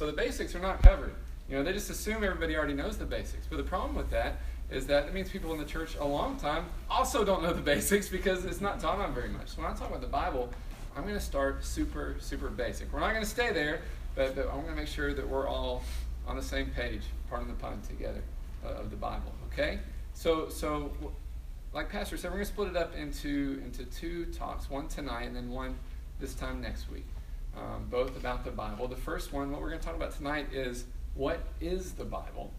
So the basics are not covered. You know, they just assume everybody already knows the basics. But the problem with that is that it means people in the church a long time also don't know the basics because it's not taught on very much. So when I talk about the Bible, I'm going to start super, super basic. We're not going to stay there, but, but I'm going to make sure that we're all on the same page, part of the pun together uh, of the Bible. Okay? So, so like Pastor said, we're going to split it up into, into two talks, one tonight and then one this time next week, um, both about the Bible. The first one, what we're going to talk about tonight is what is the Bible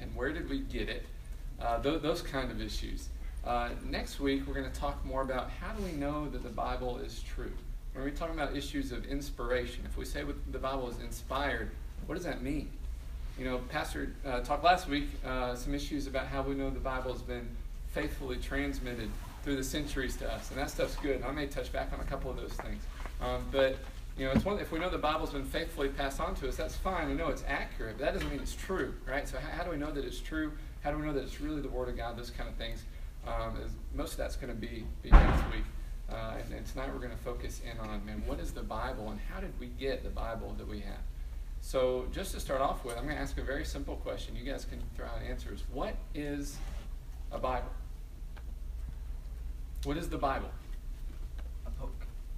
and where did we get it? Uh, th- those kind of issues. Uh, next week, we're going to talk more about how do we know that the Bible is true? When we talk about issues of inspiration, if we say the Bible is inspired, what does that mean? You know, Pastor uh, talked last week uh, some issues about how we know the Bible has been faithfully transmitted through the centuries to us, and that stuff's good. I may touch back on a couple of those things, um, but you know, it's one, if we know the Bible's been faithfully passed on to us, that's fine. We know it's accurate, but that doesn't mean it's true, right? So how, how do we know that it's true? How do we know that it's really the Word of God? Those kind of things. Um, is, most of that's going to be, be next week. Uh, and, and, tonight we're going to focus in on, man, what is the Bible and how did we get the Bible that we have? So just to start off with, I'm going to ask a very simple question. You guys can throw out answers. What is a Bible? What is the Bible?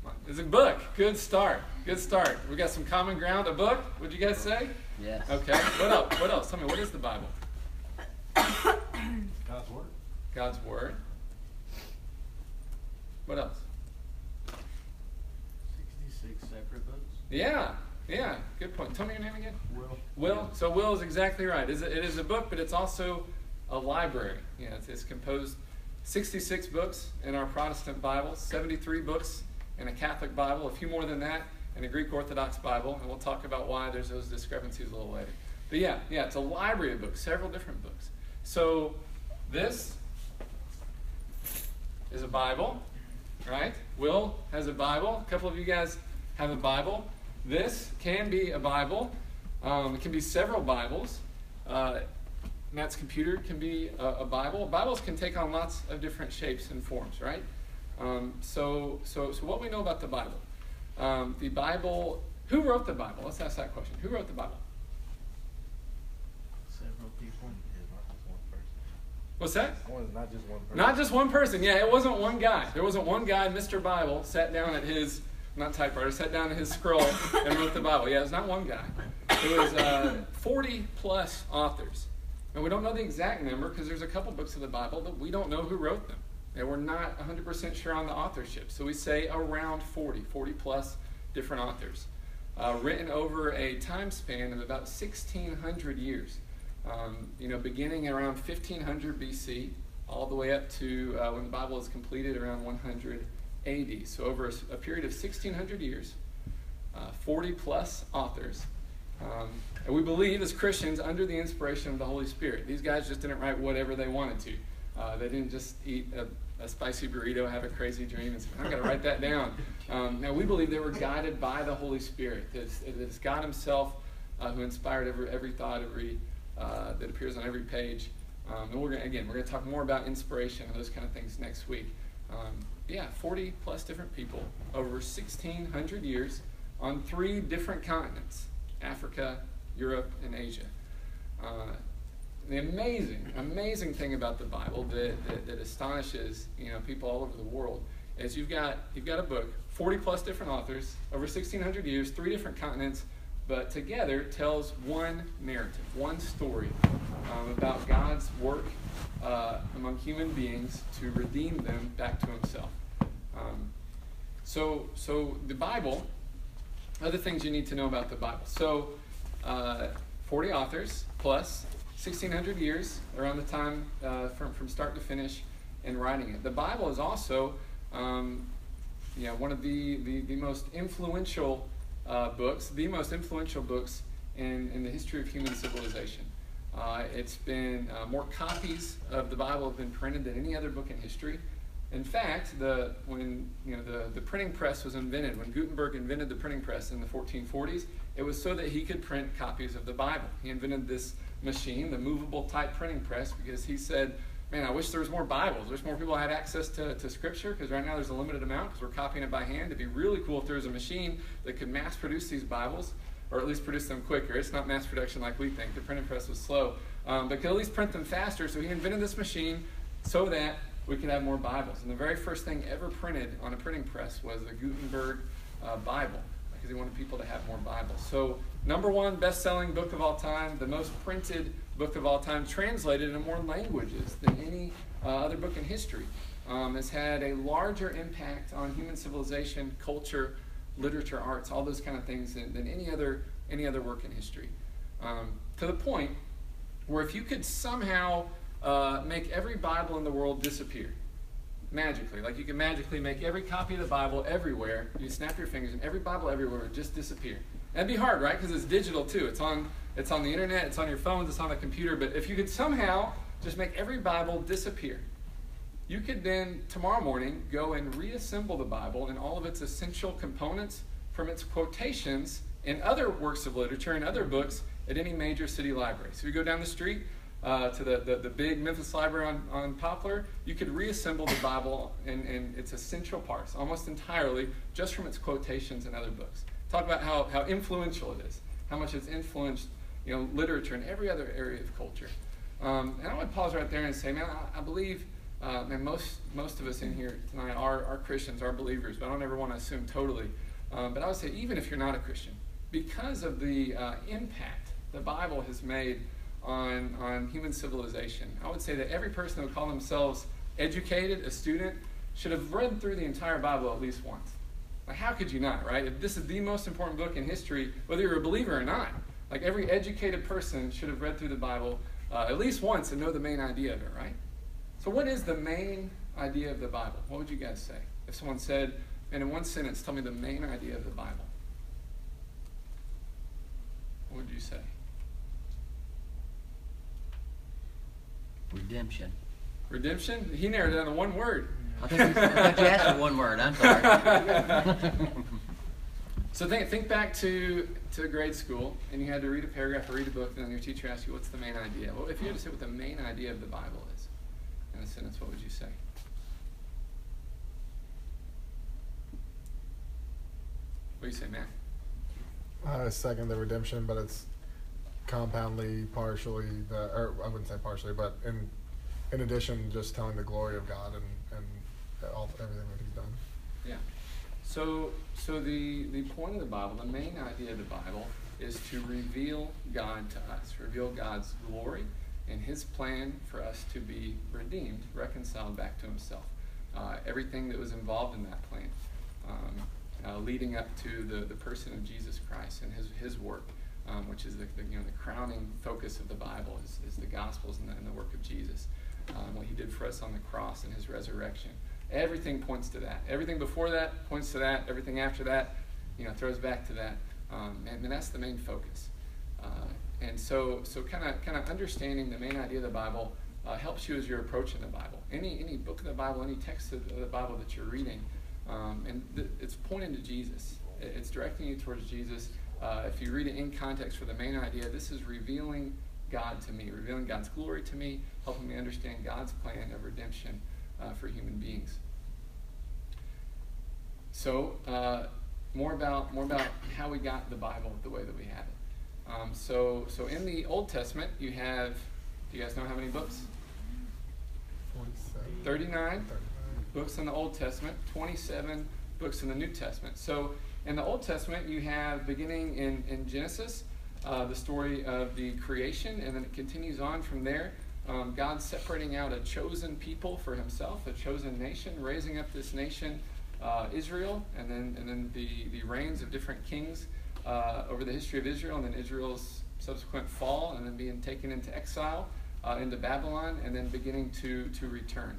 A book. It's a book. Good start. Good start. We got some common ground. A book. What would you guys say? Yes. Okay. What else? What else? Tell me. What is the Bible? God's word. God's word. What else? Sixty-six separate books. Yeah. Yeah. Good point. Tell me your name again. Will. Will. So Will is exactly right. It is a book, but it's also a library. Yeah. It's, it's composed 66 books in our Protestant Bible, 73 books in a Catholic Bible, a few more than that in a Greek Orthodox Bible, and we'll talk about why there's those discrepancies a little later. But yeah, yeah, it's a library of books, several different books. So this is a Bible, right? Will has a Bible. A couple of you guys have a Bible. This can be a Bible. Um, it can be several Bibles. Uh, Matt's computer can be a, a, Bible. Bibles can take on lots of different shapes and forms, right? Um, so, so, so what we know about the Bible? Um, the Bible. Who wrote the Bible? Let's ask that question. Who wrote the Bible? Several people. not just one person. What's that? not just one person. Not just one person. Yeah, it wasn't one guy. There wasn't one guy, Mr. Bible, sat down at his not typewriter, sat down at his scroll and wrote the Bible. Yeah, it's not one guy. It was uh, 40 plus authors. And we don't know the exact number because there's a couple books of the Bible that we don't know who wrote them. And we're not 100% sure on the authorship. So we say around 40, 40 plus different authors. Uh, written over a time span of about 1,600 years. Um, you know, beginning around 1500 BC, all the way up to uh, when the Bible is completed around 100 AD. So over a, a period of 1,600 years, uh, 40 plus authors. Um, and we believe as Christians under the inspiration of the Holy Spirit. These guys just didn't write whatever they wanted to. Uh, they didn't just eat a, a, spicy burrito, have a crazy dream, and say, I'm going to write that down. Um, now, we believe they were guided by the Holy Spirit. It's, it's God Himself uh, who inspired every, every thought, every uh, that appears on every page. Um, and we're gonna, again, we're going to talk more about inspiration and those kind of things next week. Um, yeah, 40 plus different people over 1,600 years on three different continents Africa, Europe, and Asia. The amazing, amazing thing about the Bible that, that, that, astonishes you know people all over the world is you've got you've got a book, 40 plus different authors, over 1,600 years, three different continents, but together tells one narrative, one story um, about God's work uh, among human beings to redeem them back to Himself. Um, so, so the Bible. Other things you need to know about the Bible. So uh, 40 authors plus 1600 years around the time uh, from, from start to finish in writing it. The Bible is also um, one of the, the, the most influential uh, books, the most influential books in, in the history of human civilization. Uh, it's been uh, more copies of the Bible have been printed than any other book in history. In fact, the, when you know, the, the printing press was invented, when Gutenberg invented the printing press in the 1440s, it was so that he could print copies of the Bible. He invented this machine, the movable type printing press, because he said, man, I wish there was more Bibles. I wish more people had access to, to Scripture, because right now there's a limited amount, because we're copying it by hand. It'd be really cool if there was a machine that could mass produce these Bibles. or at least produce them quicker. It's not mass production like we think. The printing press was slow, um, but could at least print them faster. So he invented this machine so that we could have more Bibles. And the very first thing ever printed on a printing press was the Gutenberg uh, Bible because he wanted people to have more Bibles. So, number one best selling book of all time, the most printed book of all time, translated into more languages than any uh, other book in history, um, has had a larger impact on human civilization, culture, literature, arts, all those kind of things than, than any, other, any other work in history. Um, to the point where if you could somehow uh, make every Bible in the world disappear, magically. Like you can magically make every copy of the Bible everywhere. You snap your fingers and every Bible everywhere would just disappear. That'd be hard, right? Because it's digital too. It's on it's on the internet, it's on your phones, it's on the computer. But if you could somehow just make every Bible disappear, you could then tomorrow morning go and reassemble the Bible and all of its essential components from its quotations in other works of literature and other books at any major city library. So you go down the street, uh, to the, the, the, big Memphis Library on, on Poplar, you could reassemble the Bible in, in its essential parts almost entirely just from its quotations in other books. Talk about how, how influential it is, how much it's influenced you know, literature and every other area of culture. Um, and I to pause right there and say, man, I, I believe, uh, and most, most of us in here tonight are, are Christians, are believers, but I don't ever want to assume totally. Um, but I would say, even if you're not a Christian, because of the uh, impact the Bible has made on, on human civilization. I would say that every person who would call themselves educated, a student, should have read through the entire Bible at least once. Like, how could you not, right? If this is the most important book in history, whether you're a believer or not, like every educated person should have read through the Bible uh, at least once and know the main idea of it, right? So, what is the main idea of the Bible? What would you guys say? If someone said, and in one sentence, tell me the main idea of the Bible, what would you say? Redemption. Redemption? He narrowed it down to one word. I think I thought you asked for one word. I'm sorry. so think, think back to, to grade school, and you had to read a paragraph or read a book, and then your teacher asked you, what's the main idea? Well, if you had to say what the main idea of the Bible is in a sentence, what would you say? What do you say, Matt? I second, the redemption, but it's compoundly, partially, the, or I wouldn't say partially, but in in addition, just telling the glory of God and, and all everything that He's done. Yeah. So so the the point of the Bible, the main idea of the Bible, is to reveal God to us, reveal God's glory and His plan for us to be redeemed, reconciled back to Himself. Uh, everything that was involved in that plan, um, uh, leading up to the, the person of Jesus Christ and His His work um, which is the, the, you know the crowning focus of the Bible is, is the Gospels and the, and the work of Jesus, um, what He did for us on the cross and His resurrection. Everything points to that. Everything before that points to that. Everything after that, you know, throws back to that. Um, and, and, that's the main focus. Uh, and so, so kind of, kind of understanding the main idea of the Bible uh, helps you as you're approaching the Bible. Any, any book of the Bible, any text of the Bible that you're reading, um, and th- it's pointing to Jesus. It's directing you towards Jesus. Uh, if you read it in context for the main idea, this is revealing God to me, revealing God's glory to me, helping me understand God's plan of redemption uh, for human beings. So, uh, more about more about how we got the Bible the way that we have it. Um, so, so in the Old Testament, you have. Do you guys know how many books? 47. 39 39. books in the Old Testament, 27 books in the New Testament. So in the Old Testament, you have beginning in, in Genesis, uh, the story of the creation, and then it continues on from there. Um, God separating out a chosen people for himself, a chosen nation, raising up this nation, uh, Israel, and then, and then the, the reigns of different kings uh, over the history of Israel, and then Israel's subsequent fall, and then being taken into exile uh, into Babylon, and then beginning to, to return.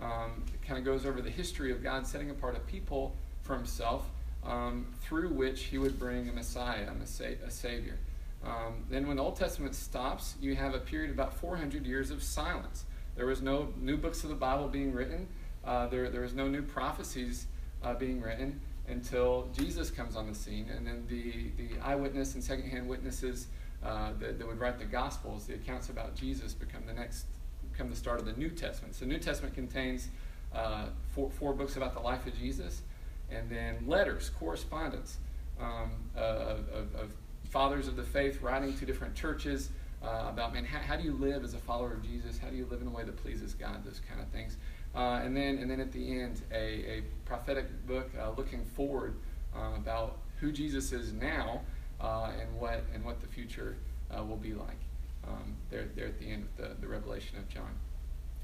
Um, it kind of goes over the history of God setting apart a people for himself um, through which he would bring a Messiah, a, a Savior. Um, then, when the Old Testament stops, you have a period of about 400 years of silence. There was no new books of the Bible being written, uh, there, there was no new prophecies uh, being written until Jesus comes on the scene. And then the, the eyewitness and secondhand witnesses uh, that, that would write the Gospels, the accounts about Jesus, become the next, become the start of the New Testament. So, the New Testament contains uh, four, four books about the life of Jesus and then letters, correspondence um, of, of, of, fathers of the faith writing to different churches uh, about, man, how, how do you live as a follower of Jesus? How do you live in a way that pleases God? Those kind of things. Uh, and then, and then at the end, a, a prophetic book uh, looking forward um, about who Jesus is now uh, and what and what the future uh, will be like. Um, there, there at the end of the, the Revelation of John.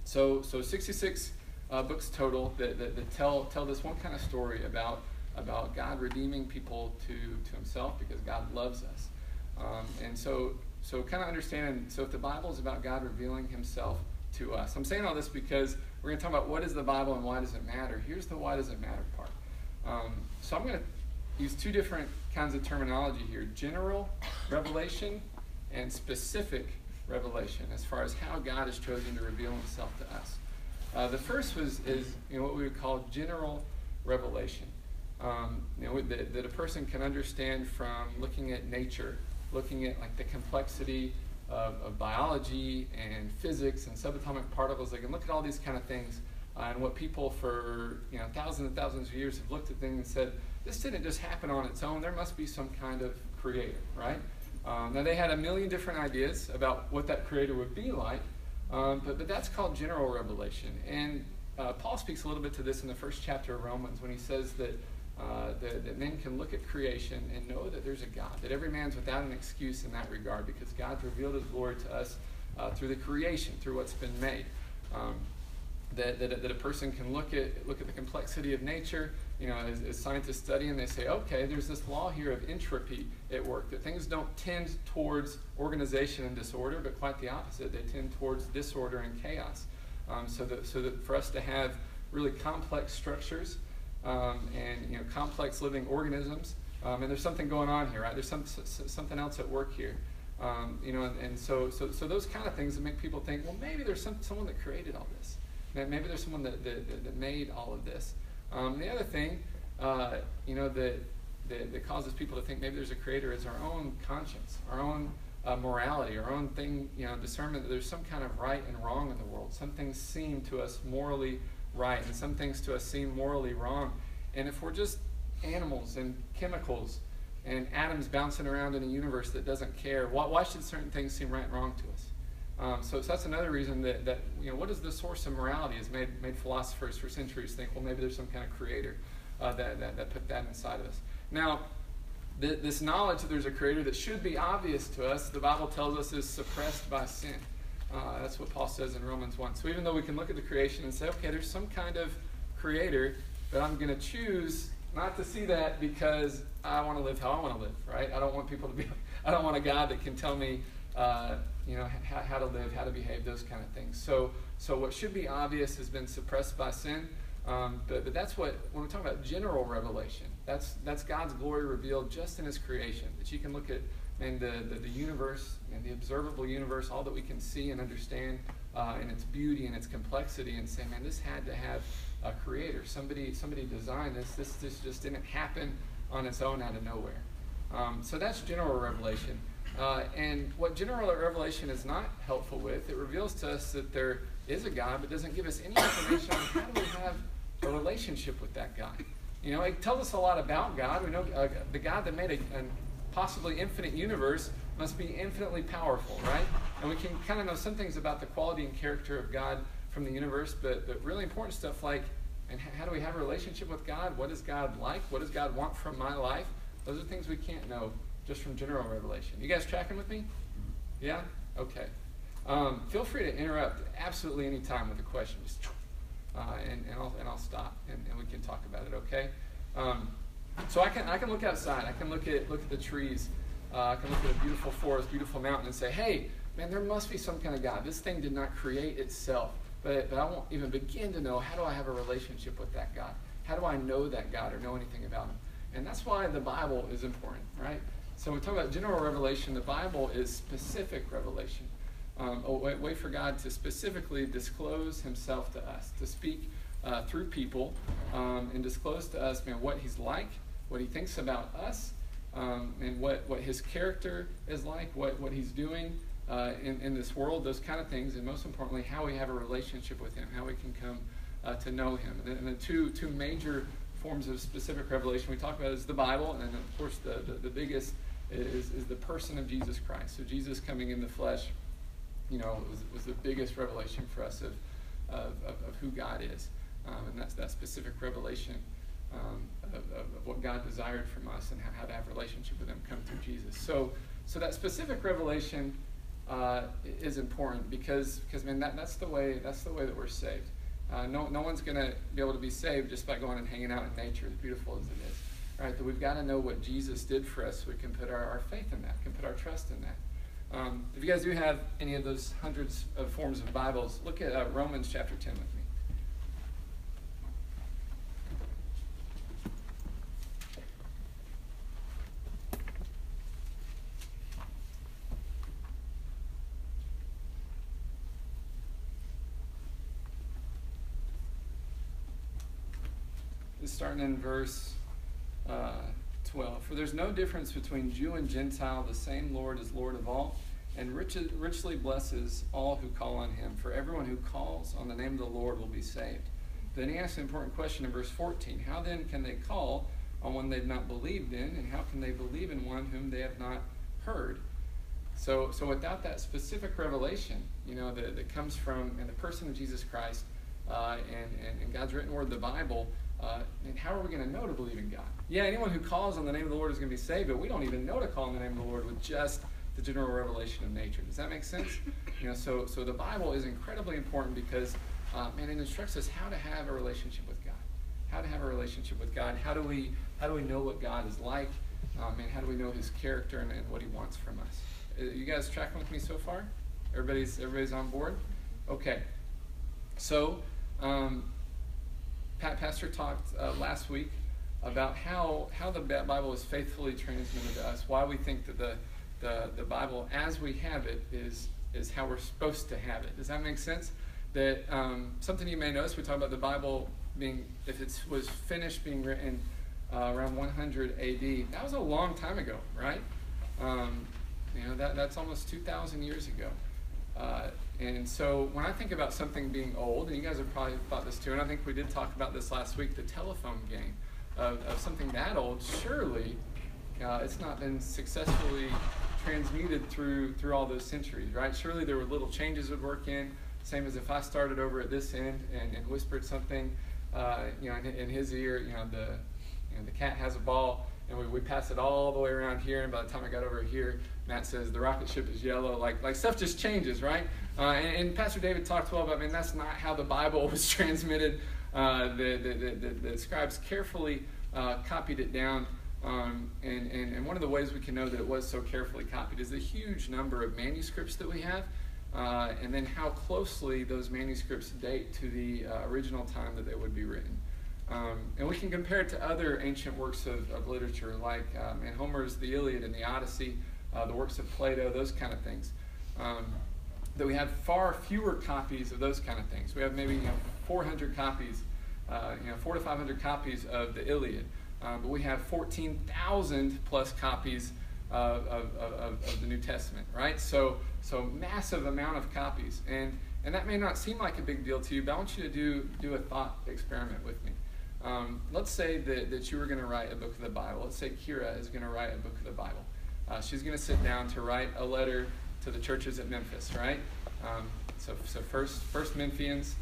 So, so 66 uh, books total that, that, that, tell tell this one kind of story about about God redeeming people to to Himself because God loves us. Um, and so, so kind of understanding. So, if the Bible is about God revealing Himself to us, I'm saying all this because we're going to talk about what is the Bible and why does it matter. Here's the why does it matter part. Um, so, I'm going to use two different kinds of terminology here: general revelation and specific revelation, as far as how God has chosen to reveal Himself to us. Uh, the first was is you know what we would call general revelation. Um, you know that, that a person can understand from looking at nature, looking at like the complexity of, of biology and physics and subatomic particles. They can look at all these kind of things uh, and what people for you know thousands and thousands of years have looked at things and said this didn't just happen on its own. There must be some kind of creator, right? Um, now they had a million different ideas about what that creator would be like. Um, but, but that's called general revelation. And uh, Paul speaks a little bit to this in the first chapter of Romans when he says that, uh, that, that, men can look at creation and know that there's a God, that every man's without an excuse in that regard because God's revealed his glory to us uh, through the creation, through what's been made. Um, that, that, that a person can look at, look at the complexity of nature you know, as, as, scientists study and they say, okay, there's this law here of entropy at work, that things don't tend towards organization and disorder, but quite the opposite. They tend towards disorder and chaos. Um, so, that, so that for us to have really complex structures um, and, you know, complex living organisms, um, and there's something going on here, right? There's some, something else at work here. Um, you know, and, and, so, so, so those kind of things that make people think, well, maybe there's some, someone that created all this. Maybe there's someone that, that, that made all of this. Um, the other thing, uh, you know, that, that, that, causes people to think maybe there's a creator is our own conscience, our own uh, morality, our own thing, you know, discernment that there's some kind of right and wrong in the world. Some things seem to us morally right, and some things to us seem morally wrong. And if we're just animals and chemicals and atoms bouncing around in a universe that doesn't care, why, why should certain things seem right and wrong to us? Um, so, so, that's another reason that, that, you know, what is the source of morality has made, made philosophers for centuries think, well, maybe there's some kind of creator uh, that, that, that, put that inside of us. Now, th- this knowledge that there's a creator that should be obvious to us, the Bible tells us is suppressed by sin. Uh, that's what Paul says in Romans 1. So even though we can look at the creation and say, okay, there's some kind of creator, but I'm going to choose not to see that because I want to live how I want to live, right? I don't want people to be, I don't want a God that can tell me, uh, you know, how, how to live, how to behave, those kind of things. So, so what should be obvious has been suppressed by sin. Um, but, but that's what, when we talk about general revelation, that's, that's God's glory revealed just in His creation. That you can look at and the, the, the, universe and the observable universe, all that we can see and understand, uh, its beauty and its complexity, and say, man, this had to have a creator. Somebody, somebody designed this. This, this just didn't happen on its own out of nowhere. Um, so that's general revelation. Uh, and what general revelation is not helpful with, it reveals to us that there is a God, but doesn't give us any information on how do we have a relationship with that God. You know, it tells us a lot about God. We know uh, the God that made a, a, possibly infinite universe must be infinitely powerful, right? And we can kind of know some things about the quality and character of God from the universe, but, but really important stuff like, and how do we have a relationship with God? What is God like? What does God want from my life? Those are things we can't know just from general revelation. You guys tracking with me? Yeah? Okay. Um, feel free to interrupt absolutely any time with a question. Just, uh, and, and, I'll, and I'll stop and, and we can talk about it, okay? Um, so I can, I can look outside. I can look at, look at the trees. Uh, I can look at a beautiful forest, beautiful mountain, and say, hey, man, there must be some kind of God. This thing did not create itself. But, but I won't even begin to know how do I have a relationship with that God? How do I know that God or know anything about Him? And that's why the Bible is important, right? So we talk about general revelation. The Bible is specific revelation. Um, a way, way, for God to specifically disclose Himself to us, to speak uh, through people, um, and disclose to us, man, what He's like, what He thinks about us, um, and what, what His character is like, what, what He's doing uh, in, in this world, those kind of things, and most importantly, how we have a relationship with Him, how we can come uh, to know Him. And the, and the two, two major forms of specific revelation we talk about is the Bible, and then, of course, the, the, the biggest is, is the person of Jesus Christ. So Jesus coming in the flesh, you know, was, was the biggest revelation for us of, of, of, of who God is. Um, and that's that specific revelation um, of, of, what God desired from us and how, how to have relationship with Him come through Jesus. So, so that specific revelation uh, is important because, because man, that, that's the way that's the way that we're saved. Uh, no, no one's going to be able to be saved just by going and hanging out in nature, as beautiful as it is. Right? That we've got to know what Jesus did for us so we can put our, our faith in that, can put our trust in that. Um, if you guys do have any of those hundreds of forms of Bibles, look at uh, Romans chapter 10 with me. starting in verse uh, 12. For there's no difference between Jew and Gentile, the same Lord is Lord of all, and rich, richly blesses all who call on him. For everyone who calls on the name of the Lord will be saved. Then he asks an important question in verse 14 How then can they call on one they've not believed in, and how can they believe in one whom they have not heard? So, so without that specific revelation, you know, that, that comes from in the person of Jesus Christ uh, and, and, and God's written word, the Bible, uh, and how are we going to know to believe in God? Yeah, anyone who calls on the name of the Lord is going to be saved, but we don't even know to call on the name of the Lord with just the general revelation of nature. Does that make sense? You know, so so the Bible is incredibly important because, uh, man, it instructs us how to have a relationship with God, how to have a relationship with God. How do we how do we know what God is like? Um, and how do we know His character and, and what He wants from us? Uh, you guys tracking with me so far? Everybody's everybody's on board. Okay. So. Um, Pat Pastor talked uh, last week about how, how the Bible is faithfully transmitted to us, why we think that the, the, the Bible as we have it is, is how we're supposed to have it. Does that make sense? That um, something you may notice, we talk about the Bible being, if it was finished being written uh, around 100 AD, that was a long time ago, right? Um, you know, that, that's almost 2,000 years ago. Uh, and so when I think about something being old, and you guys have probably thought this too, and I think we did talk about this last week, the telephone game of, of something that old, surely uh, it's not been successfully transmuted through through all those centuries, right? Surely there were little changes would work in, same as if I started over at this end and, and whispered something, uh, you know, in, in, his ear, you know, the you know, the cat has a ball, and we, we pass it all the way around here, and by the time I got over here, Matt says the rocket ship is yellow. Like like stuff just changes, right? Uh, and, and, Pastor David talked well about, I mean, that's not how the Bible was transmitted. Uh, the, the, the, the, scribes carefully uh, copied it down. Um, and, and, and one of the ways we can know that it was so carefully copied is the huge number of manuscripts that we have, uh, and then how closely those manuscripts date to the uh, original time that they would be written. Um, and we can compare it to other ancient works of, of literature, like in Homer's The Iliad and the Odyssey, uh, the works of Plato, those kind of things. Um, that we have far fewer copies of those kind of things. We have maybe you know 400 copies, uh, you know four to 500 copies of the Iliad, uh, but we have 14,000 plus copies of, of, of, of, the New Testament, right? So so massive amount of copies, and and that may not seem like a big deal to you, but I want you to do do a thought experiment with me. Um, let's say that, that you were going to write a book of the Bible. Let's say Kira is going to write a book of the Bible. Uh, she's going to sit down to write a letter to the churches at Memphis, right? Um, so, so first, first Memphians,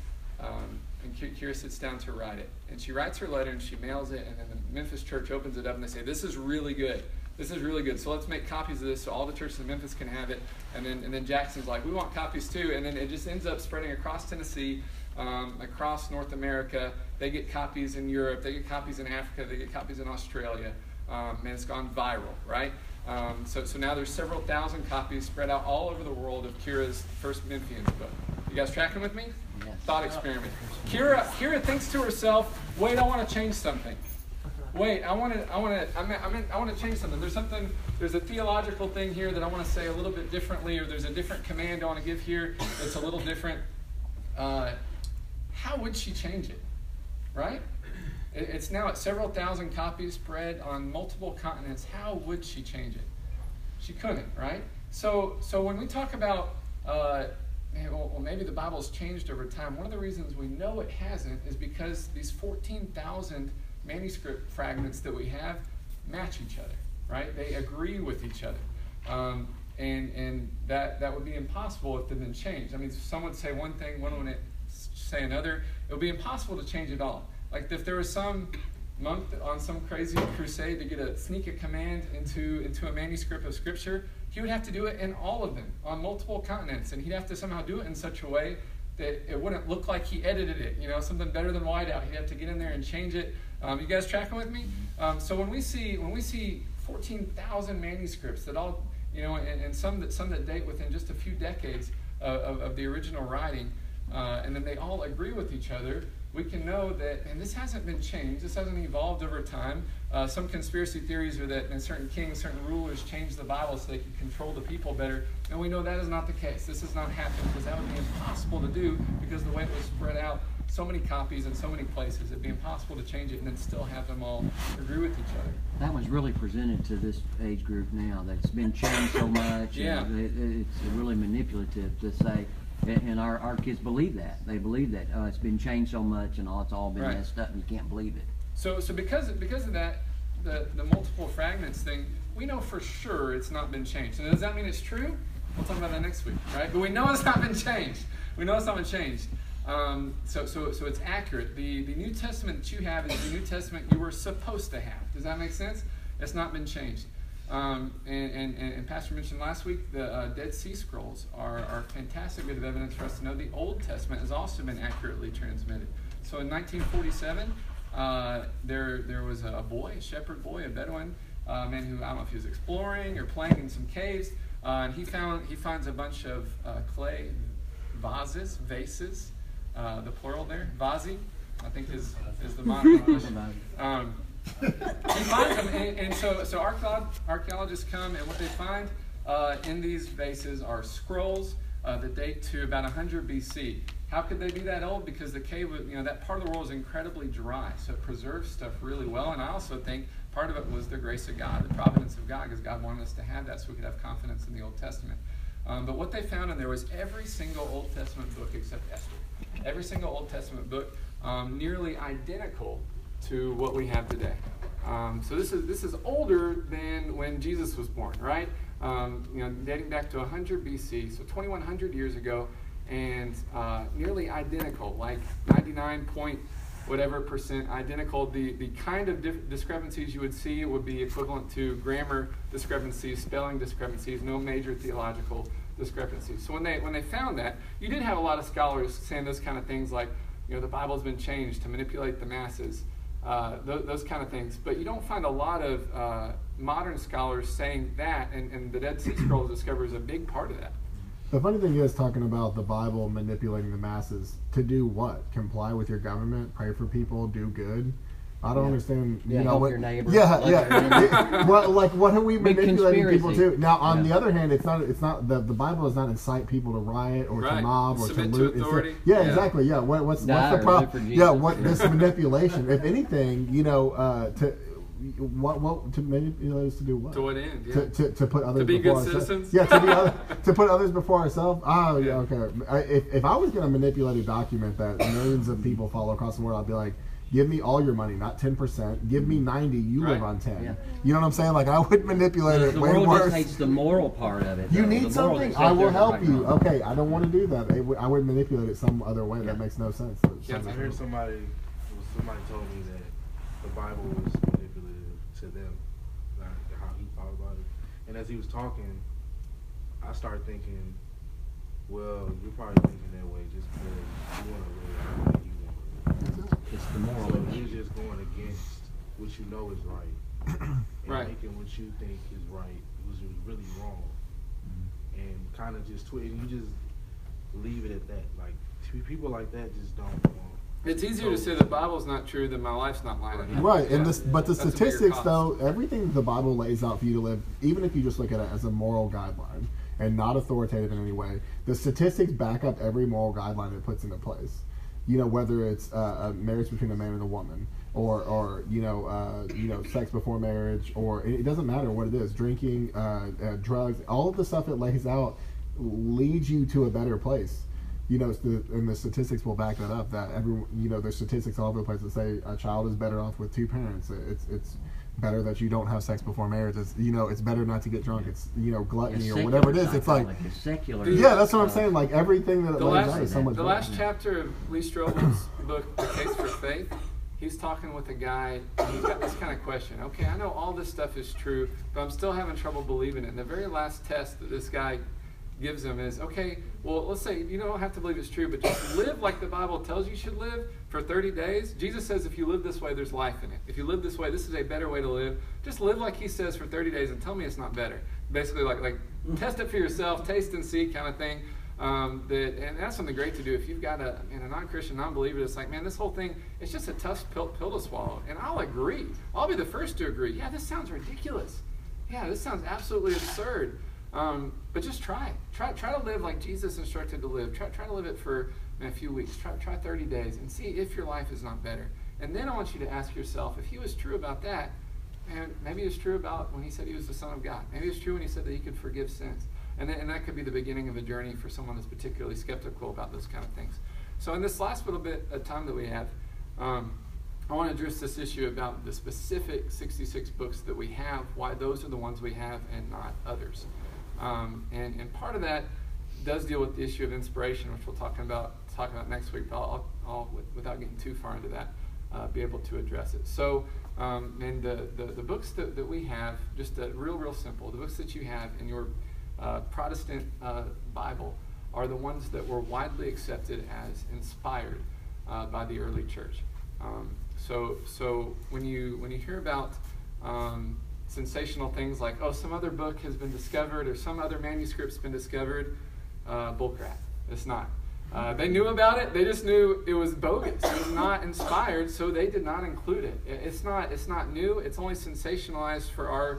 um, and Kira sits down to write it. And she writes her letter and she mails it, and then the Memphis church opens it up and they say, This is really good. This is really good. So let's make copies of this so all the churches in Memphis can have it. And then, and then Jackson's like, We want copies too. And then it just ends up spreading across Tennessee, um, across North America. They get copies in Europe, they get copies in Africa, they get copies in Australia. Um, and it's gone viral, right? Um, so, so now there's several thousand copies spread out all over the world of Kira's first Memphians book. You guys tracking with me? Yes. Thought experiment. Kira, Kira thinks to herself, "Wait, I want to change something. Wait, I want to, I want to, I mean, I, mean, I want to change something. There's something, there's a theological thing here that I want to say a little bit differently, or there's a different command I want to give here that's a little different. Uh, how would she change it? Right? It's now at several thousand copies spread on multiple continents. How would she change it? She couldn't, right? So, so when we talk about, uh, well, maybe the Bible's changed over time, one of the reasons we know it hasn't is because these 14,000 manuscript fragments that we have match each other, right? They agree with each other. Um, and and that, that would be impossible if it didn't changed. I mean, some would say one thing, one would say another. It would be impossible to change it all. Like if there was some monk on some crazy crusade to get a sneak a command into, into a manuscript of Scripture, he would have to do it in all of them on multiple continents. And he'd have to somehow do it in such a way that it wouldn't look like he edited it, you know, something better than whiteout. He'd have to get in there and change it. Um, you guys tracking with me? Um, so when we see when we see 14,000 manuscripts that all, you know, and, and, some that some that date within just a few decades of, of, of the original writing, uh, and then they all agree with each other, we can know that, and this hasn't been changed, this hasn't evolved over time. Uh, some conspiracy theories are that certain kings, certain rulers changed the Bible so they could control the people better. And we know that is not the case. This has not happened because that would be impossible to do because the way it was spread out so many copies in so many places, it'd be impossible to change it and then still have them all agree with each other. That was really presented to this age group now that's been changed so much. yeah. It, it's really manipulative to say, and our, our kids believe that. They believe that uh, it's been changed so much and all it's all been right. messed up and you can't believe it. So, so because of, because of that, the, the multiple fragments thing, we know for sure it's not been changed. And does that mean it's true? We'll talk about that next week, right? But we know it's not been changed. We know it's not been changed. Um, so, so, so it's accurate. The, the New Testament that you have is the New Testament you were supposed to have. Does that make sense? It's not been changed. Um, and, and, and, Pastor mentioned last week the uh, Dead Sea Scrolls are, are fantastic bit of evidence for us to know the Old Testament has also been accurately transmitted. So in 1947, uh, there, there was a boy, a shepherd boy, a Bedouin uh, man who I don't know if he was exploring or playing in some caves, uh, and he found he finds a bunch of uh, clay vases, vases, uh, the plural there, vasi, I think is is the modern English. Um, he finds them, and, and so so archaeologists come, and what they find uh, in these vases are scrolls uh, that date to about 100 BC. How could they be that old? Because the cave, you know, that part of the world is incredibly dry, so it preserves stuff really well. And I also think part of it was the grace of God, the providence of God, because God wanted us to have that so we could have confidence in the Old Testament. Um, but what they found in there was every single Old Testament book except Esther. Every single Old Testament book, um, nearly identical to what we have today. Um, so this is this is older than when Jesus was born, right? Um, you know, dating back to 100 BC, so 2,100 years ago, and uh, nearly identical, like 99 point whatever percent identical. The the kind of discrepancies you would see would be equivalent to grammar discrepancies, spelling discrepancies, no major theological discrepancies. So when they when they found that, you did have a lot of scholars saying those kind of things like, you know, the Bible's been changed to manipulate the masses uh, th- those kind of things. But you don't find a lot of uh, modern scholars saying that, and, and the Dead Sea Scrolls discovery is a big part of that. The funny thing is talking about the Bible manipulating the masses to do what? Comply with your government, pray for people, do good. I don't yeah. understand. You yeah, know what? Your neighbor, yeah, yeah. well, like what are we Big manipulating conspiracy. people to? Now, on yeah. the other hand, it's not. It's not the the Bible does not incite people to riot or right. to mob or Submit to loot. To authority. A, yeah, exactly. Yeah. What, what's Die what's the problem? Yeah. What this manipulation? If anything, you know, uh, to what what to manipulate us to do what? To what end? Yeah. To, to, to put others to be before good ourselves. citizens. Yeah, to be other, to put others before ourselves. Oh, yeah. Yeah. Okay. I, if if I was going to manipulate a document that millions of people follow across the world, I'd be like. Give me all your money, not ten percent. Give me ninety. You live on ten. Yeah. You know what I'm saying? Like I would manipulate The, it the way world worse. just hates the moral part of it. You though. need The something. I will help you. wrong. Okay, I don't want to do that. It would- I would manipulate it some other way. That makes no sense. Yeah, I heard somebody, somebody told me that the Bible was manipulative to them, not how he thought about it. And as he was talking, I started thinking, well, you're probably thinking that way just because you want to live the way you want to live. It's the moral. So you're just going against what you know is right, and Right. making what you think is right was really wrong, mm-hmm. and kind of just twist. And you just leave it at that. Like people like that just don't. Want, It's easier to say the Bible's not true than my life's not lining up. Right, and this, but the That's statistics, though, everything the Bible lays out for you to live, even if you just look at it as a moral guideline and not authoritative in any way, the statistics back up every moral guideline it puts into place. You know, whether it's uh, a marriage between a man and a woman, or, or you know, uh, you know, sex before marriage, or it doesn't matter what it is, drinking, uh, uh, drugs, all of the stuff it lays out leads you to a better place you know, and the statistics will back that up. That every, you know, there's statistics all over the place that say a child is better off with two parents. It's, it's, better that you don't have sex before marriage. It's you know, it's better not to get drunk. It's you know, gluttony or whatever it is. It's like psychology, secular. yeah, that's what I'm saying. Like everything that it The lays last, out is so much. the better. last chapter of Lee Strobel's book, The Case for Faith, he's talking with a guy, and he's got this kind of question. Okay, I know all this stuff is true, but I'm still having trouble believing it. And the very last test that this guy gives them is, okay, well, let's say you don't have to believe it's true, but just live like the Bible tells you should live for 30 days. Jesus says if you live this way, there's life in it. If you live this way, this is a better way to live. Just live like he says for 30 days and tell me it's not better. Basically, like, like test it for yourself, taste and see kind of thing. Um, that, and that's something great to do. If you've got a, and a non-Christian, non-believer, it's like, man, this whole thing, it's just a tough pill, pill to swallow. And I'll agree. I'll be the first to agree. Yeah, this sounds ridiculous. Yeah, this sounds absolutely absurd. Um, but just try. Try, try to live like Jesus instructed to live. Try, try to live it for a few weeks. Try, try 30 days and see if your life is not better. And then I want you to ask yourself, if he was true about that, and maybe it's true about when he said he was the Son of God. Maybe it's true when he said that he could forgive sins. And, then, and that could be the beginning of a journey for someone that's particularly skeptical about those kind of things. So, in this last little bit of time that we have, um, I want to address this issue about the specific 66 books that we have, why those are the ones we have and not others. Um, and, and part of that does deal with the issue of inspiration, which we'll talk about talk about next week. But I'll, I'll without getting too far into that, uh, be able to address it. So, um, and the, the, the books that, that we have, just real, real simple. The books that you have in your uh, Protestant uh, Bible are the ones that were widely accepted as inspired uh, by the early church. Um, so, so when you when you hear about um, sensational things like, oh, some other book has been discovered or some other manuscript's been discovered, uh, bullcrap. It's not. Uh, they knew about it. They just knew it was bogus. It was not inspired, so they did not include it. It's not. It's not new. It's only sensationalized for our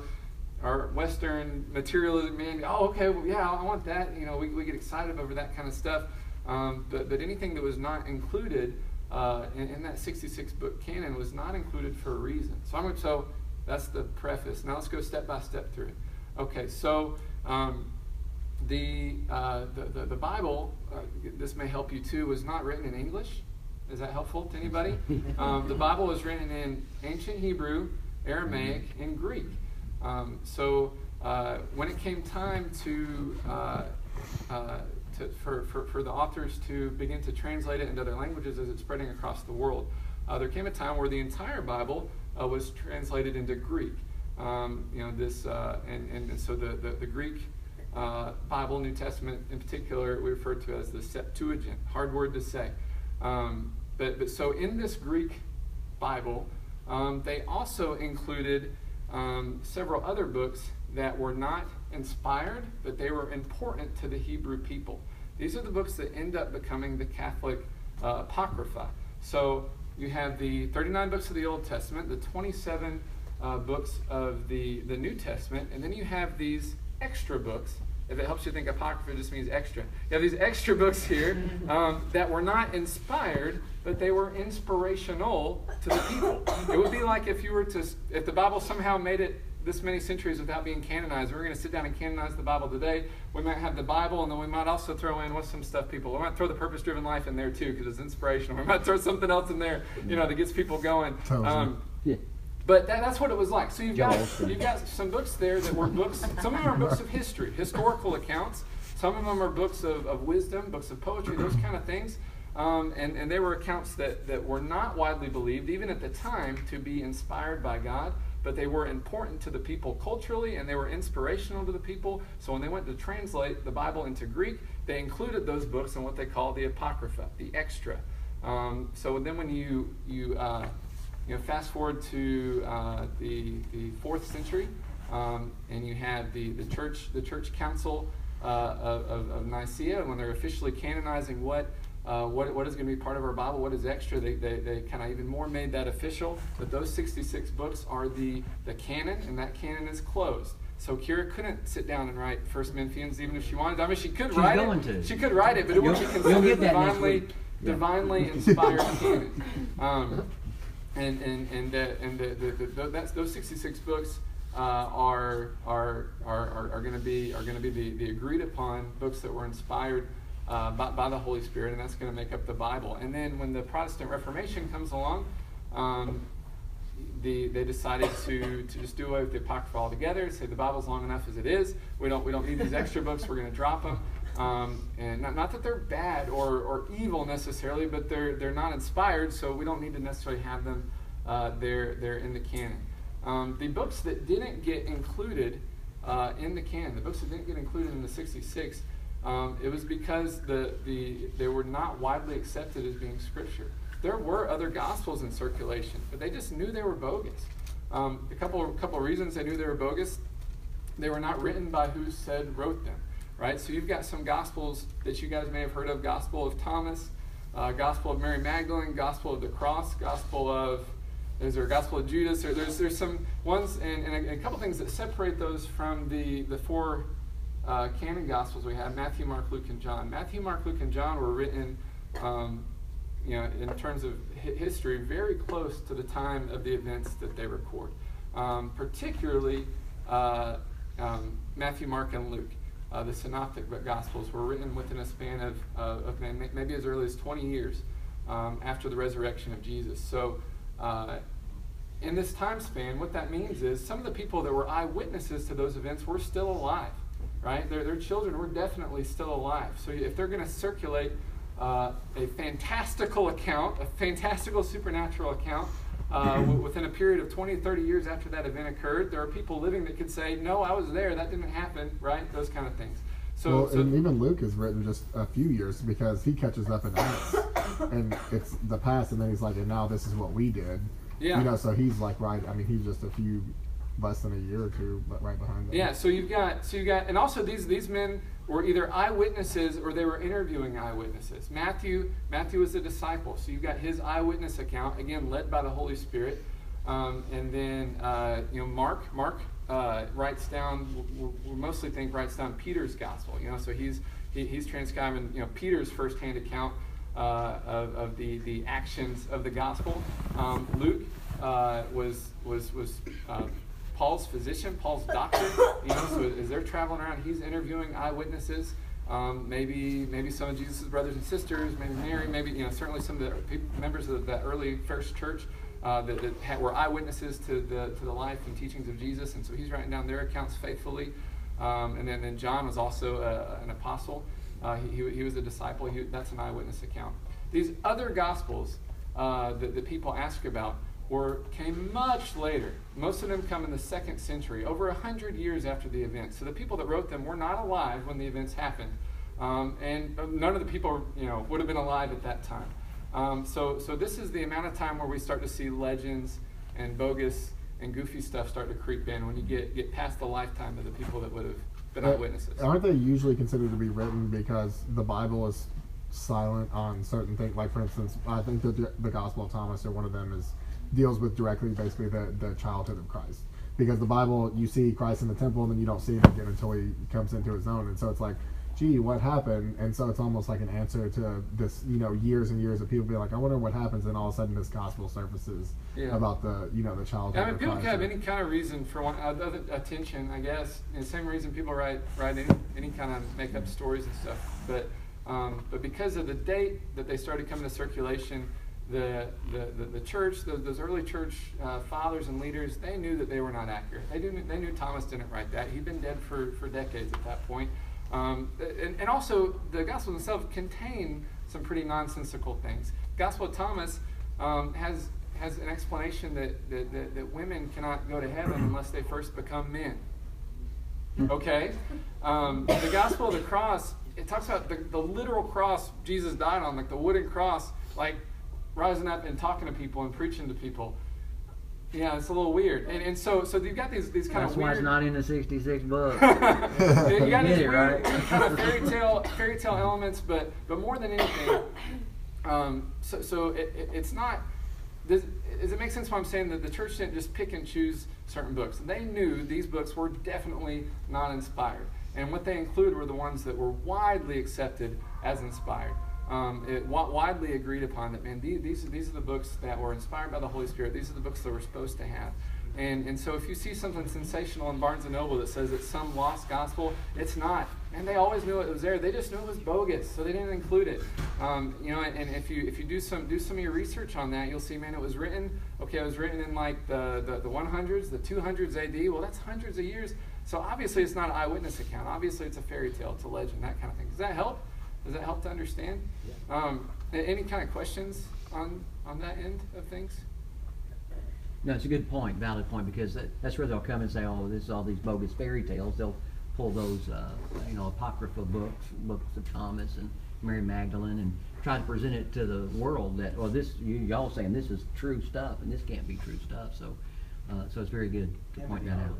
our Western materialism. Man, oh, okay, well, yeah, I want that. You know, we, we get excited over that kind of stuff. Um, but but anything that was not included uh, in, in, that 66 book canon was not included for a reason. So I'm so that's the preface. Now let's go step by step through it. Okay, so. Um, the, uh, the, the, the, Bible, uh, this may help you too, was not written in English. Is that helpful to anybody? Um, the Bible was written in ancient Hebrew, Aramaic, and Greek. Um, so uh, when it came time to, uh, uh, to for, for, for, the authors to begin to translate it into other languages as it's spreading across the world, uh, there came a time where the entire Bible was translated into Greek. Um, you know this, and, and so the, the, the Greek uh, Bible, New Testament in particular, we refer to as the Septuagint. Hard word to say. Um, but, but so in this Greek Bible, um, they also included um, several other books that were not inspired, but they were important to the Hebrew people. These are the books that end up becoming the Catholic uh, Apocrypha. So you have the 39 books of the Old Testament, the 27 uh, books of the, the New Testament, and then you have these extra books. If it helps you think apocrypha just means extra. You have these extra books here um, that were not inspired, but they were inspirational to the people. It would be like if you were to, if the Bible somehow made it this many centuries without being canonized. We're going to sit down and canonize the Bible today. We might have the Bible, and then we might also throw in what's some stuff people. We might throw the purpose-driven life in there too because it's inspirational. We might throw something else in there, you know, that gets people going. Um, yeah. But that, that's what it was like. So you've got you've got some books there that were books. Some of them are books of history, historical accounts. Some of them are books of, of wisdom, books of poetry, those kind of things. Um, and, and they were accounts that, that were not widely believed, even at the time, to be inspired by God, but they were important to the people culturally and they were inspirational to the people. So when they went to translate the Bible into Greek, they included those books in what they call the Apocrypha, the extra. Um, so then when you, you uh, you know, fast forward to uh, the, the fourth century, um, and you have the, the church the church council uh, of, of, Nicaea when they're officially canonizing what uh, what, what is going to be part of our Bible, what is extra. They, they, they kind of even more made that official. But those 66 books are the, the canon, and that canon is closed. So Kira couldn't sit down and write First Corinthians even if she wanted. I mean, she could She's write it. To. She could write it, but it wouldn't be considered divinely. Yeah. divinely inspired canon. Um, and and and the, and the, the, the, that's those 66 books uh, are are are, are, going to be are going to be the, the agreed upon books that were inspired uh, by, by the Holy Spirit, and that's going to make up the Bible. And then when the Protestant Reformation comes along, um, the, they decided to, to just do away with the Apocrypha altogether, say the Bible's long enough as it is. We don't, we don't need these extra books, we're going to drop them. Um, and not, not that they're bad or, or evil necessarily, but they're, they're not inspired, so we don't need to necessarily have them uh, there, there in the canon. Um, the books that didn't get included uh, in the canon, the books that didn't get included in the 66, um, it was because the, the, they were not widely accepted as being scripture. There were other gospels in circulation, but they just knew they were bogus. Um, a couple, couple reasons they knew they were bogus. They were not written by who said wrote them, right? So you've got some gospels that you guys may have heard of: Gospel of Thomas, uh, Gospel of Mary Magdalene, Gospel of the Cross, Gospel of is there a Gospel of Judas? Or there's there's some ones and, and a, a couple things that separate those from the the four uh, canon Gospels we have: Matthew, Mark, Luke, and John. Matthew, Mark, Luke, and John were written. Um, you know, in terms of history, very close to the time of the events that they record. Um, particularly uh, um, Matthew, Mark, and Luke. Uh, the synoptic gospels were written within a span of, uh, of maybe as early as 20 years um, after the resurrection of Jesus. So, uh, in this time span, what that means is some of the people that were eyewitnesses to those events were still alive, right? Their, their children were definitely still alive. So, if they're going to circulate uh, a fantastical account, a fantastical supernatural account. Uh, within a period of 20, 30 years after that event occurred, there are people living that could say, No, I was there, that didn't happen, right? Those kind of things. So, well, so and even Luke has written just a few years because he catches up in Acts, and it's the past, and then he's like, and now this is what we did. Yeah. You know, so he's like right. I mean, he's just a few less than a year or two, but right behind them. Yeah. So you've got, so you got, and also these these men were either eyewitnesses or they were interviewing eyewitnesses. Matthew, Matthew was a disciple, so you've got his eyewitness account, again led by the Holy Spirit. Um, and then uh, you know Mark, Mark uh, writes down. We mostly think writes down Peter's gospel. You know, so he's he, he's transcribing you know Peter's firsthand account uh, of, of the the actions of the gospel. Um, Luke uh, was was was uh, Paul's physician, Paul's doctor. You know, so as they're traveling around, he's interviewing eyewitnesses. Um, maybe maybe some of Jesus' brothers and sisters, maybe Mary, maybe you know certainly some of the members of the early first church uh, that, that had, were eyewitnesses to the to the life and teachings of Jesus, and so he's writing down their accounts faithfully. Um, and then, John was also uh, an apostle. Uh, he, he, he, was a disciple. He, that's an eyewitness account. These other gospels uh, that, that people ask about were came much later. Most of them come in the second century, over a hundred years after the event. So the people that wrote them were not alive when the events happened, um, and none of the people you know would have been alive at that time. Um, so so this is the amount of time where we start to see legends and bogus and goofy stuff start to creep in when you get get past the lifetime of the people that would have been eyewitnesses. Aren't they usually considered to be written because the Bible is silent on certain things? Like for instance, I think the the Gospel of Thomas or one of them is deals with directly basically the, the childhood of Christ. Because the Bible, you see Christ in the temple, and then you don't see him again until he comes into his own. And so it's like, gee, what happened? And so it's almost like an answer to this, you know, years and years of people being like, I wonder what happens, and all of a sudden this gospel surfaces yeah. about the, you know, the childhood. I mean, people can have any kind of reason for one, other attention, I guess. And the same reason people write write any, any kind of make up stories and stuff. But um, but because of the date that they started coming to circulation, the, the, the, church, the, those early church uh, fathers and leaders, they knew that they were not accurate. They, knew, they knew Thomas didn't write that. He'd been dead for, for decades at that point. Um, and, and also, the Gospels themselves contain some pretty nonsensical things. Gospel of Thomas um, has, has an explanation that, that, that, that women cannot go to heaven unless they first become men. Okay? Um, the Gospel of the Cross, it talks about the, the literal cross Jesus died on, like the wooden cross. Like, rising up and talking to people and preaching to people. Yeah, it's a little weird. And, and so so you've got these these kind That's of weird. That's why it's not in the sixty six book. you got these weird right? kind of fairy tale fairy tale elements, but but more than anything, um, so so it, it, it's not. Does, does it make sense why I'm saying that the church didn't just pick and choose certain books? They knew these books were definitely not inspired, and what they included were the ones that were widely accepted as inspired um, it widely agreed upon that man these, these are the books that were inspired by the Holy Spirit. These are the books that we're supposed to have. And, and so if you see something sensational in Barnes and Noble that says it's some lost gospel, it's not. And they always knew it was there. They just knew it was bogus, so they didn't include it. Um, you know, and, and if you if you do some do some of your research on that, you'll see, man, it was written. Okay, it was written in like the the, the 100s, the 200s AD. Well, that's hundreds of years. So obviously, it's not an eyewitness account. Obviously, it's a fairy tale, it's a legend, that kind of thing. Does that help? Does that help to understand? Um, any kind of questions on on that end of things? No, it's a good point, valid point, because that, that's where they'll come and say, oh, this is all these bogus fairy tales. They'll pull those, uh, you know, apocryphal books, books of Thomas and Mary Magdalene, and try to present it to the world that, well, this, you, y'all saying this is true stuff, and this can't be true stuff. So, uh, so it's very good to How point that out.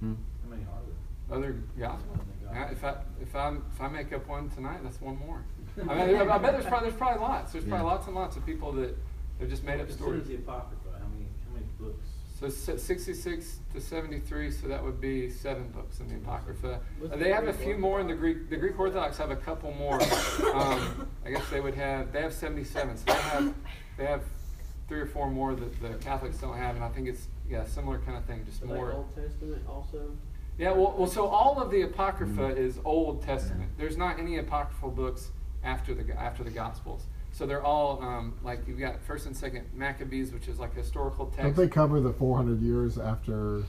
Hmm? How many are there? Other gospel. Yeah, if I if I if I make up one tonight, that's one more. I mean, I bet there's probably there's probably lots. There's probably lots and lots of people that have just made up stories. The Apocrypha, how many, how many books? So 66 to 73, so that would be seven books in the Apocrypha. Uh, they have a few more in the Greek. The Greek Orthodox have a couple more. Um, I guess they would have. They have 77. So they have they have three or four more that the Catholics don't have, and I think it's yeah similar kind of thing, just more. Old Testament also? Yeah, well, well, so all of the apocrypha is Old Testament. There's not any apocryphal books after the after the Gospels. So they're all um, like you've got First and Second Maccabees, which is like a historical Don't text. they cover the 400 years after?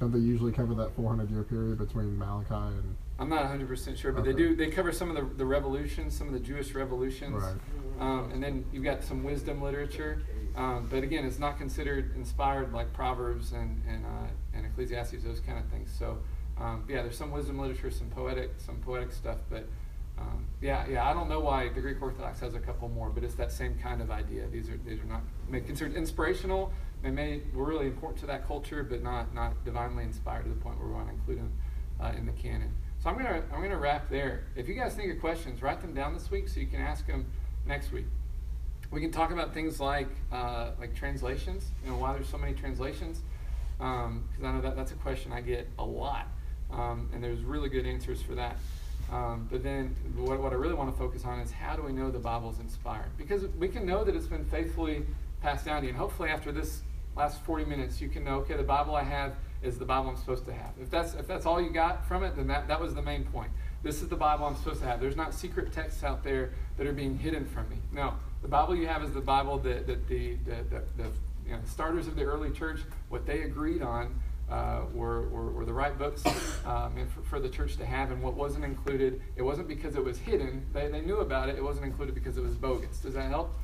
Don't they usually cover that 400 year period between Malachi and? I'm not 100 percent sure, but they do. They cover some of the the revolutions, some of the Jewish revolutions, Right. um, and then you've got some wisdom literature. Um, but again, it's not considered inspired like Proverbs and and uh, and Ecclesiastes, those kind of things. So um, yeah, there's some wisdom literature, some poetic, some poetic stuff, but. Um, yeah, yeah. I don't know why the Greek Orthodox has a couple more, but it's that same kind of idea. These are these are not considered inspirational. They may were really important to that culture, but not not divinely inspired to the point where we want to include them uh, in the canon. So I'm gonna I'm gonna wrap there. If you guys think of questions, write them down this week so you can ask them next week. We can talk about things like uh, like translations. You know why there's so many translations because I know that that's a question I get a lot, um, and there's really good answers for that. Um, but then what, what I really want to focus on is how do we know the Bible's inspired? Because we can know that it's been faithfully passed down to you, and hopefully after this last 40 minutes, you can know, okay, the Bible I have is the Bible I'm supposed to have. If that's if that's all you got from it, then that, that was the main point. This is the Bible I'm supposed to have. There's not secret texts out there that are being hidden from me. No, the Bible you have is the Bible that, that the, the, the, the you know, starters of the early church, what they agreed on uh, were, were, were the right books um, for, for the church to have, and what wasn't included, it wasn't because it was hidden. They, they knew about it. It wasn't included because it was bogus. Does that help?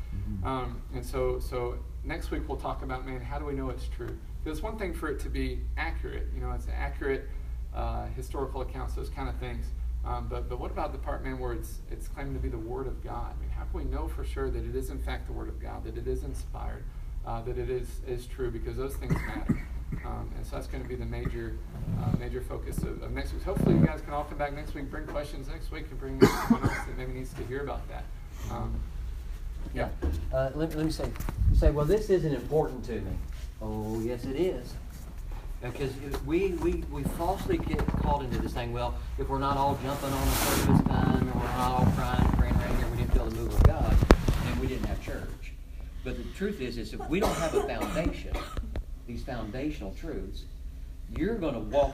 Um, and so, so next week we'll talk about, man, how do we know it's true? Because it's one thing for it to be accurate. You know, it's an accurate uh, historical accounts, those kind of things. Um, but, but what about the part, man, where it's, it's claimed to be the Word of God? I mean, how can we know for sure that it is, in fact, the Word of God, that it is inspired, uh, that it is, is true? Because those things matter. Um, and so that's going to be the major, uh, major focus of, of next week. Hopefully, you guys can all come back next week, bring questions next week, and bring someone else that maybe needs to hear about that. Um, yeah. Uh, let, let me say, say, well, this isn't important to me. Oh, yes, it is. Because we, we, we falsely get caught into this thing, well, if we're not all jumping on the service done, or we're not all crying, praying right here, we didn't feel the move of God, then we didn't have church. But the truth is, is if we don't have a foundation, these foundational truths, you're going to walk